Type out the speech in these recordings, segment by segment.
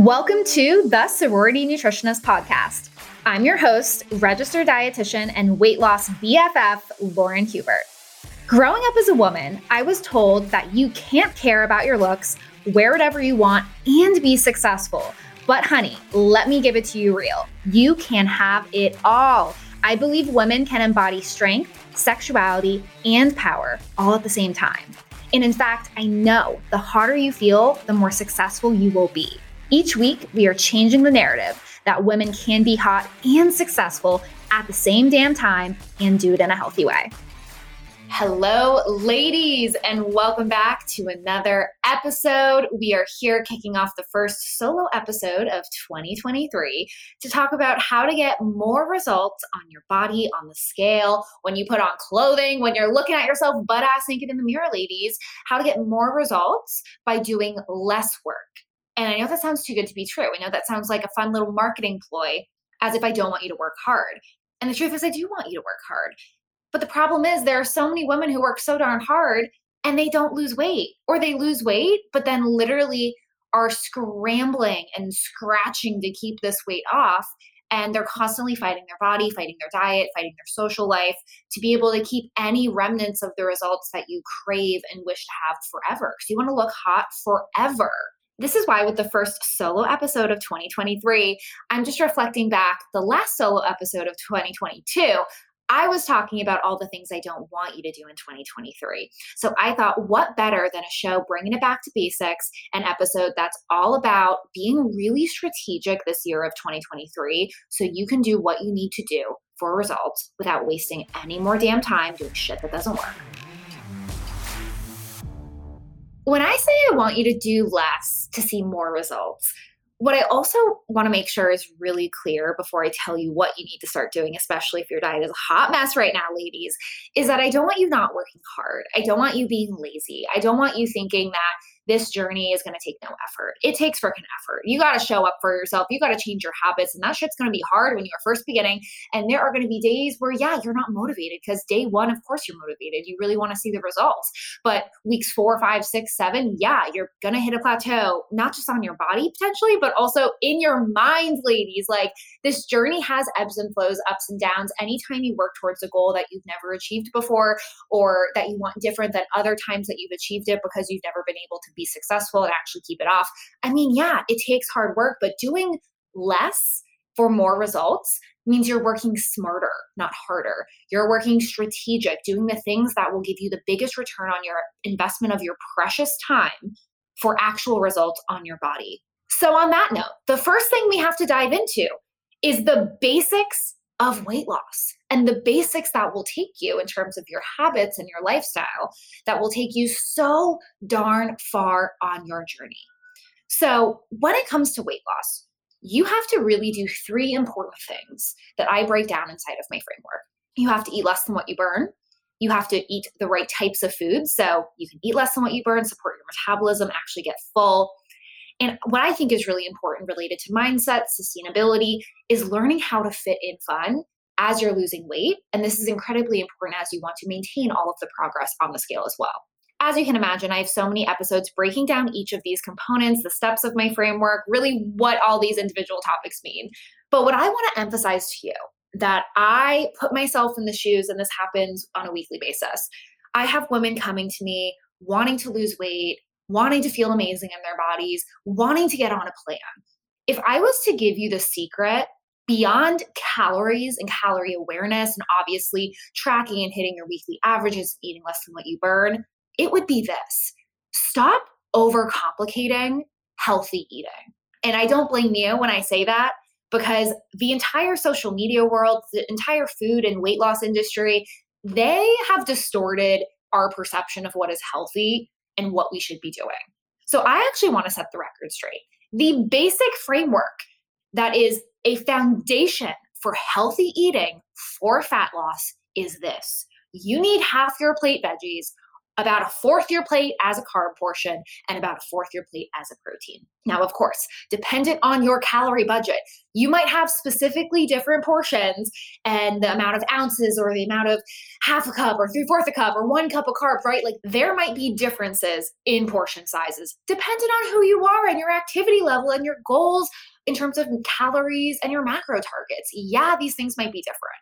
Welcome to the Sorority Nutritionist Podcast. I'm your host, registered dietitian and weight loss BFF, Lauren Hubert. Growing up as a woman, I was told that you can't care about your looks, wear whatever you want, and be successful. But, honey, let me give it to you real. You can have it all. I believe women can embody strength, sexuality, and power all at the same time. And in fact, I know the harder you feel, the more successful you will be. Each week, we are changing the narrative that women can be hot and successful at the same damn time and do it in a healthy way. Hello, ladies, and welcome back to another episode. We are here kicking off the first solo episode of 2023 to talk about how to get more results on your body, on the scale, when you put on clothing, when you're looking at yourself butt ass naked in the mirror, ladies, how to get more results by doing less work. And I know that sounds too good to be true. I know that sounds like a fun little marketing ploy, as if I don't want you to work hard. And the truth is, I do want you to work hard. But the problem is, there are so many women who work so darn hard and they don't lose weight, or they lose weight, but then literally are scrambling and scratching to keep this weight off. And they're constantly fighting their body, fighting their diet, fighting their social life to be able to keep any remnants of the results that you crave and wish to have forever. Because you want to look hot forever. This is why, with the first solo episode of 2023, I'm just reflecting back the last solo episode of 2022. I was talking about all the things I don't want you to do in 2023. So I thought, what better than a show bringing it back to basics, an episode that's all about being really strategic this year of 2023 so you can do what you need to do for results without wasting any more damn time doing shit that doesn't work. When I say I want you to do less to see more results, what I also want to make sure is really clear before I tell you what you need to start doing, especially if your diet is a hot mess right now, ladies, is that I don't want you not working hard. I don't want you being lazy. I don't want you thinking that this journey is going to take no effort. It takes freaking effort. You got to show up for yourself. You got to change your habits. And that shit's going to be hard when you're first beginning. And there are going to be days where, yeah, you're not motivated because day one, of course, you're motivated. You really want to see the results. But weeks four, five, six, seven, yeah, you're going to hit a plateau, not just on your body potentially, but also in your mind, ladies. Like this journey has ebbs and flows, ups and downs. Anytime you work towards a goal that you've never achieved before or that you want different than other times that you've achieved it because you've never been able to be successful and actually keep it off. I mean, yeah, it takes hard work, but doing less for more results means you're working smarter, not harder. You're working strategic, doing the things that will give you the biggest return on your investment of your precious time for actual results on your body. So, on that note, the first thing we have to dive into is the basics of weight loss and the basics that will take you in terms of your habits and your lifestyle that will take you so darn far on your journey. So, when it comes to weight loss, you have to really do three important things that I break down inside of my framework. You have to eat less than what you burn. You have to eat the right types of foods. So, you can eat less than what you burn, support your metabolism, actually get full. And what I think is really important related to mindset, sustainability, is learning how to fit in fun as you're losing weight. And this is incredibly important as you want to maintain all of the progress on the scale as well. As you can imagine, I have so many episodes breaking down each of these components, the steps of my framework, really what all these individual topics mean. But what I want to emphasize to you that I put myself in the shoes, and this happens on a weekly basis. I have women coming to me wanting to lose weight, wanting to feel amazing in their bodies, wanting to get on a plan. If I was to give you the secret beyond calories and calorie awareness, and obviously tracking and hitting your weekly averages, eating less than what you burn, it would be this stop overcomplicating healthy eating. And I don't blame you when I say that because the entire social media world, the entire food and weight loss industry, they have distorted our perception of what is healthy and what we should be doing. So I actually want to set the record straight. The basic framework that is a foundation for healthy eating for fat loss is this you need half your plate veggies, about a fourth your plate as a carb portion and about a fourth your plate as a protein. Now, of course, dependent on your calorie budget, you might have specifically different portions and the amount of ounces or the amount of half a cup or three fourths a cup or one cup of carbs, right? Like there might be differences in portion sizes dependent on who you are and your activity level and your goals in terms of calories and your macro targets. Yeah, these things might be different.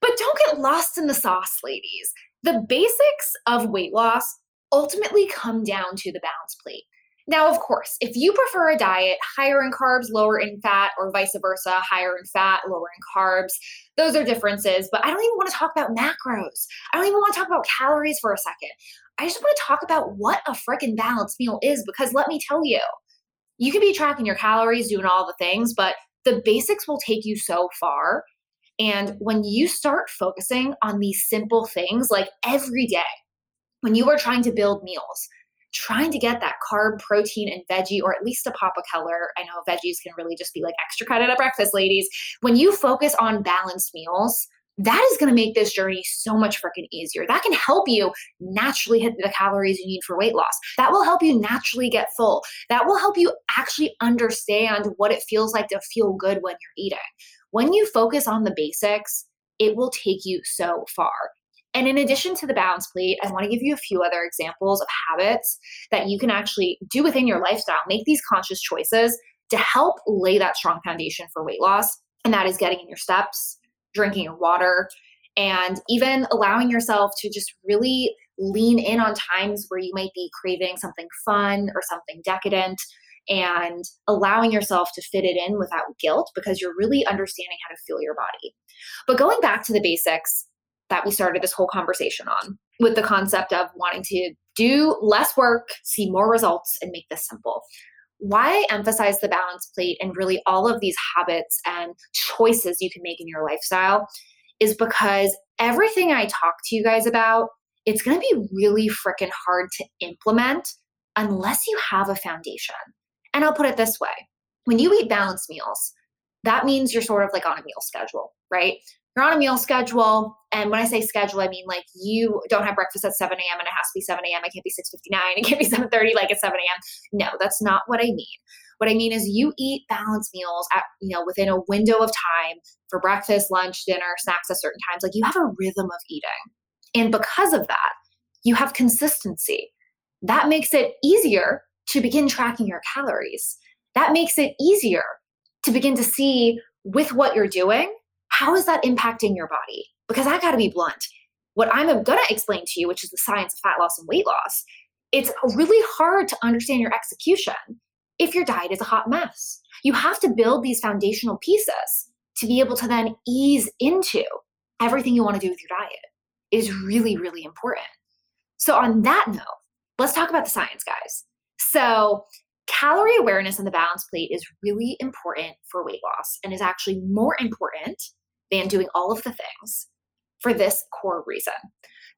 But don't get lost in the sauce, ladies. The basics of weight loss ultimately come down to the balance plate. Now, of course, if you prefer a diet higher in carbs, lower in fat, or vice versa, higher in fat, lower in carbs, those are differences. But I don't even want to talk about macros. I don't even want to talk about calories for a second. I just want to talk about what a freaking balanced meal is because let me tell you, you can be tracking your calories, doing all the things, but the basics will take you so far. And when you start focusing on these simple things, like every day, when you are trying to build meals, trying to get that carb, protein, and veggie, or at least a pop of color. I know veggies can really just be like extra credit at breakfast, ladies. When you focus on balanced meals, that is going to make this journey so much freaking easier. That can help you naturally hit the calories you need for weight loss. That will help you naturally get full. That will help you actually understand what it feels like to feel good when you're eating. When you focus on the basics, it will take you so far. And in addition to the balance plate, I want to give you a few other examples of habits that you can actually do within your lifestyle. Make these conscious choices to help lay that strong foundation for weight loss. And that is getting in your steps, drinking your water, and even allowing yourself to just really lean in on times where you might be craving something fun or something decadent and allowing yourself to fit it in without guilt because you're really understanding how to feel your body. But going back to the basics that we started this whole conversation on with the concept of wanting to do less work, see more results, and make this simple why I emphasize the balance plate and really all of these habits and choices you can make in your lifestyle is because everything I talk to you guys about, it's going to be really freaking hard to implement unless you have a foundation. And I'll put it this way when you eat balanced meals, that means you're sort of like on a meal schedule, right? You're on a meal schedule. And when I say schedule, I mean like you don't have breakfast at 7 a.m. and it has to be 7 a.m. It can't be 6.59. It can't be 7.30 like at 7 a.m. No, that's not what I mean. What I mean is you eat balanced meals at, you know, within a window of time for breakfast, lunch, dinner, snacks at certain times. Like you have a rhythm of eating. And because of that, you have consistency. That makes it easier to begin tracking your calories. That makes it easier to begin to see with what you're doing how is that impacting your body? Because I got to be blunt. What I'm going to explain to you, which is the science of fat loss and weight loss, it's really hard to understand your execution if your diet is a hot mess. You have to build these foundational pieces to be able to then ease into everything you want to do with your diet it is really, really important. So, on that note, let's talk about the science, guys. So, calorie awareness on the balance plate is really important for weight loss and is actually more important than doing all of the things for this core reason.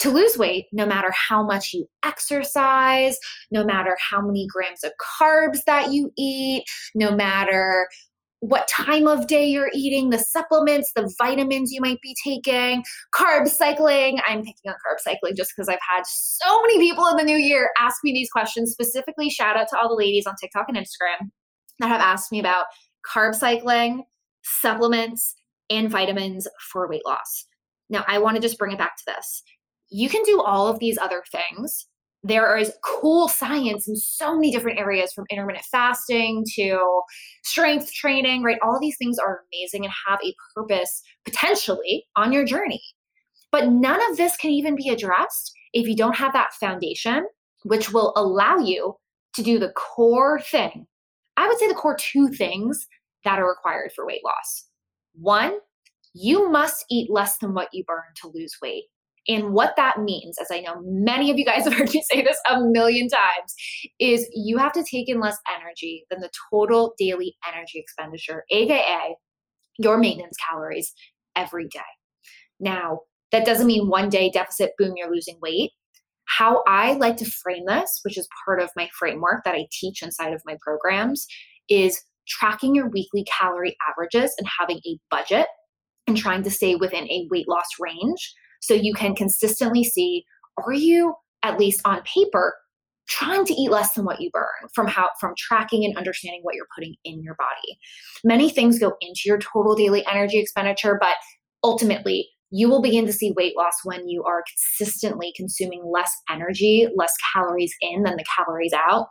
To lose weight, no matter how much you exercise, no matter how many grams of carbs that you eat, no matter what time of day you're eating, the supplements, the vitamins you might be taking, carb cycling. I'm picking on carb cycling just because I've had so many people in the new year ask me these questions. Specifically, shout out to all the ladies on TikTok and Instagram that have asked me about carb cycling, supplements, and vitamins for weight loss. Now, I want to just bring it back to this. You can do all of these other things. There is cool science in so many different areas from intermittent fasting to strength training, right? All of these things are amazing and have a purpose potentially on your journey. But none of this can even be addressed if you don't have that foundation, which will allow you to do the core thing. I would say the core two things that are required for weight loss. One, you must eat less than what you burn to lose weight. And what that means, as I know many of you guys have heard me say this a million times, is you have to take in less energy than the total daily energy expenditure, AKA your maintenance calories every day. Now, that doesn't mean one day deficit, boom, you're losing weight. How I like to frame this, which is part of my framework that I teach inside of my programs, is tracking your weekly calorie averages and having a budget and trying to stay within a weight loss range so you can consistently see are you at least on paper, trying to eat less than what you burn from how from tracking and understanding what you're putting in your body. Many things go into your total daily energy expenditure, but ultimately you will begin to see weight loss when you are consistently consuming less energy, less calories in than the calories out.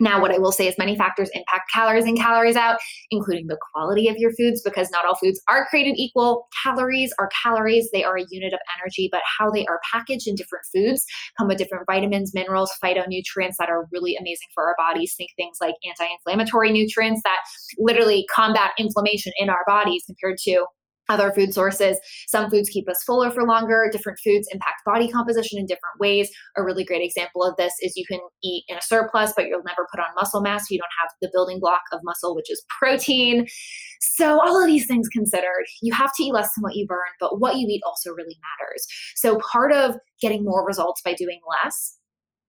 Now, what I will say is many factors impact calories in, calories out, including the quality of your foods, because not all foods are created equal. Calories are calories, they are a unit of energy, but how they are packaged in different foods come with different vitamins, minerals, phytonutrients that are really amazing for our bodies. Think things like anti inflammatory nutrients that literally combat inflammation in our bodies compared to other food sources. Some foods keep us fuller for longer. Different foods impact body composition in different ways. A really great example of this is you can eat in a surplus, but you'll never put on muscle mass. You don't have the building block of muscle, which is protein. So, all of these things considered, you have to eat less than what you burn, but what you eat also really matters. So, part of getting more results by doing less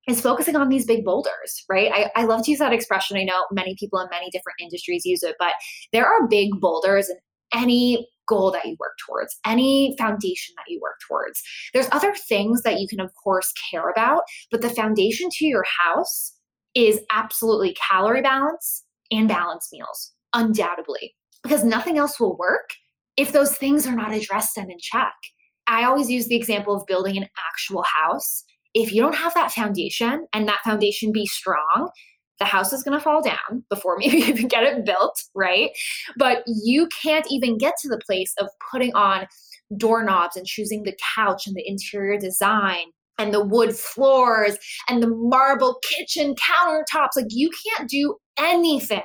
is focusing on these big boulders, right? I, I love to use that expression. I know many people in many different industries use it, but there are big boulders in any goal that you work towards, any foundation that you work towards. There's other things that you can, of course, care about, but the foundation to your house is absolutely calorie balance and balanced meals, undoubtedly, because nothing else will work if those things are not addressed and in check. I always use the example of building an actual house. If you don't have that foundation and that foundation be strong, the house is going to fall down before maybe even get it built, right? But you can't even get to the place of putting on doorknobs and choosing the couch and the interior design and the wood floors and the marble kitchen countertops. Like you can't do anything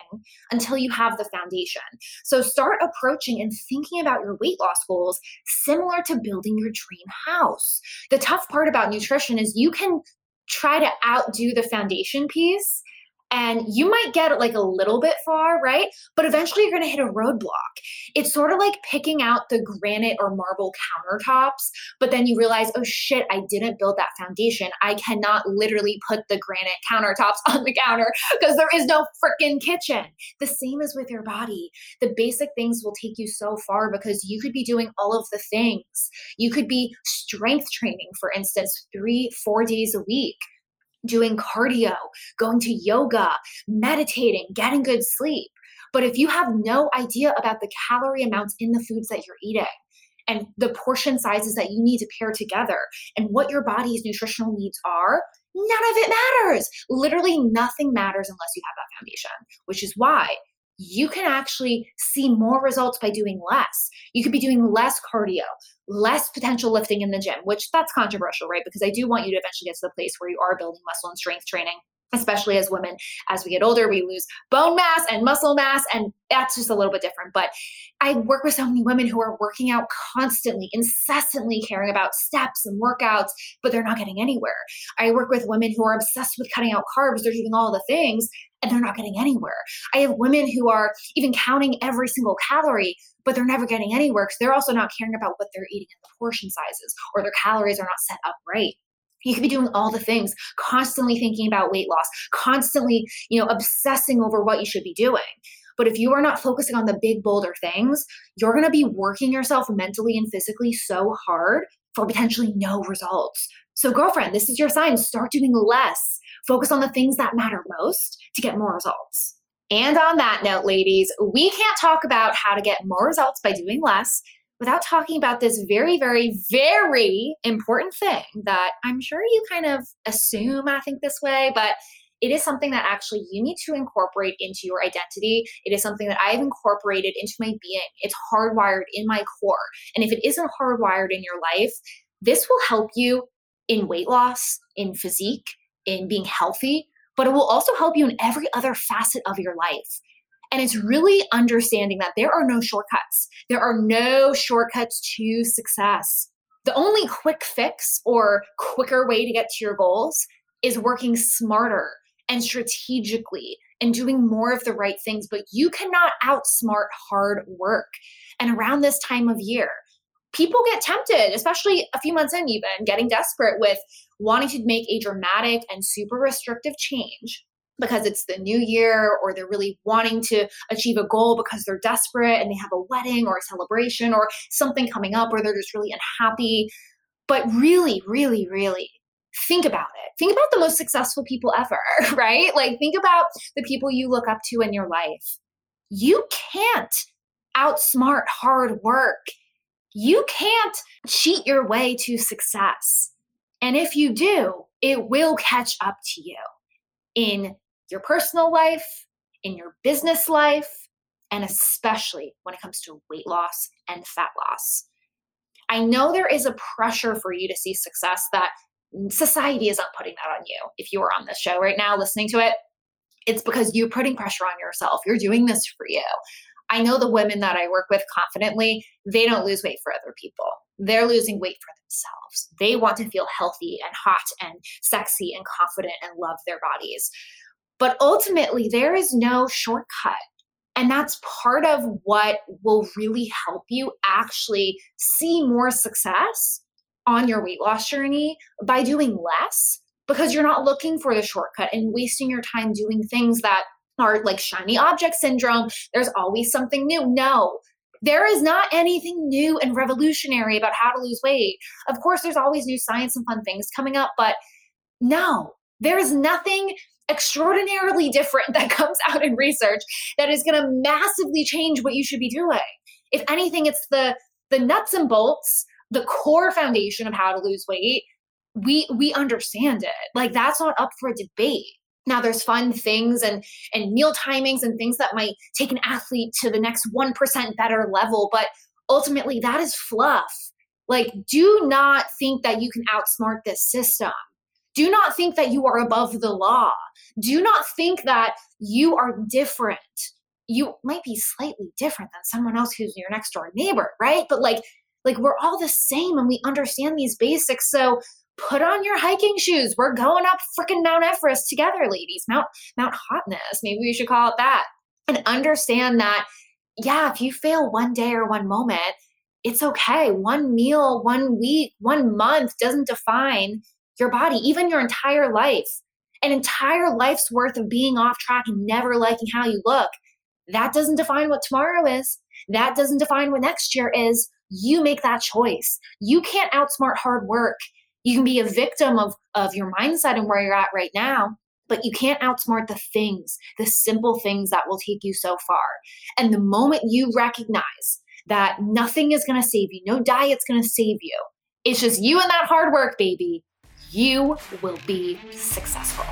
until you have the foundation. So start approaching and thinking about your weight loss goals similar to building your dream house. The tough part about nutrition is you can try to outdo the foundation piece and you might get like a little bit far, right? But eventually you're going to hit a roadblock. It's sort of like picking out the granite or marble countertops, but then you realize, oh shit, I didn't build that foundation. I cannot literally put the granite countertops on the counter because there is no freaking kitchen. The same as with your body. The basic things will take you so far because you could be doing all of the things. You could be strength training, for instance, three, four days a week doing cardio, going to yoga, meditating, getting good sleep. But if you have no idea about the calorie amounts in the foods that you're eating, and the portion sizes that you need to pair together and what your body's nutritional needs are, none of it matters. Literally nothing matters unless you have that foundation, which is why you can actually see more results by doing less. You could be doing less cardio, less potential lifting in the gym, which that's controversial, right? Because I do want you to eventually get to the place where you are building muscle and strength training especially as women as we get older we lose bone mass and muscle mass and that's just a little bit different but i work with so many women who are working out constantly incessantly caring about steps and workouts but they're not getting anywhere i work with women who are obsessed with cutting out carbs they're doing all the things and they're not getting anywhere. I have women who are even counting every single calorie, but they're never getting anywhere because they're also not caring about what they're eating in the portion sizes or their calories are not set up right. You could be doing all the things, constantly thinking about weight loss, constantly, you know, obsessing over what you should be doing. But if you are not focusing on the big, boulder things, you're going to be working yourself mentally and physically so hard for potentially no results. So, girlfriend, this is your sign. Start doing less Focus on the things that matter most to get more results. And on that note, ladies, we can't talk about how to get more results by doing less without talking about this very, very, very important thing that I'm sure you kind of assume I think this way, but it is something that actually you need to incorporate into your identity. It is something that I've incorporated into my being. It's hardwired in my core. And if it isn't hardwired in your life, this will help you in weight loss, in physique, in being healthy, but it will also help you in every other facet of your life. And it's really understanding that there are no shortcuts. There are no shortcuts to success. The only quick fix or quicker way to get to your goals is working smarter and strategically and doing more of the right things. But you cannot outsmart hard work. And around this time of year, people get tempted, especially a few months in, even getting desperate with wanting to make a dramatic and super restrictive change because it's the new year or they're really wanting to achieve a goal because they're desperate and they have a wedding or a celebration or something coming up or they're just really unhappy. But really, really, really think about it. Think about the most successful people ever, right? Like, think about the people you look up to in your life. You can't outsmart hard work. You can't cheat your way to success. And if you do, it will catch up to you in your personal life, in your business life, and especially when it comes to weight loss and fat loss. I know there is a pressure for you to see success that society isn't putting that on you. If you are on this show right now listening to it, it's because you're putting pressure on yourself. You're doing this for you. I know the women that I work with confidently, they don't lose weight for other people. They're losing weight for themselves. They want to feel healthy and hot and sexy and confident and love their bodies. But ultimately, there is no shortcut. And that's part of what will really help you actually see more success on your weight loss journey by doing less because you're not looking for the shortcut and wasting your time doing things that are like shiny object syndrome. There's always something new. No, there is not anything new and revolutionary about how to lose weight. Of course, there's always new science and fun things coming up, but no, there is nothing extraordinarily different that comes out in research that is going to massively change what you should be doing. If anything, it's the the nuts and bolts, the core foundation of how to lose weight. We we understand it. Like that's not up for debate. Now there's fun things and and meal timings and things that might take an athlete to the next 1% better level, but ultimately that is fluff. Like do not think that you can outsmart this system. Do not think that you are above the law. Do not think that you are different. You might be slightly different than someone else who's your next door neighbor, right? But like like we're all the same and we understand these basics. So put on your hiking shoes. We're going up freaking Mount Everest together, ladies. Mount Mount Hotness, maybe we should call it that. And understand that, yeah, if you fail one day or one moment, it's okay. One meal, one week, one month doesn't define your body, even your entire life. An entire life's worth of being off track and never liking how you look. That doesn't define what tomorrow is. That doesn't define what next year is. You make that choice. You can't outsmart hard work. You can be a victim of, of your mindset and where you're at right now, but you can't outsmart the things, the simple things that will take you so far. And the moment you recognize that nothing is going to save you, no diet's going to save you, it's just you and that hard work, baby, you will be successful.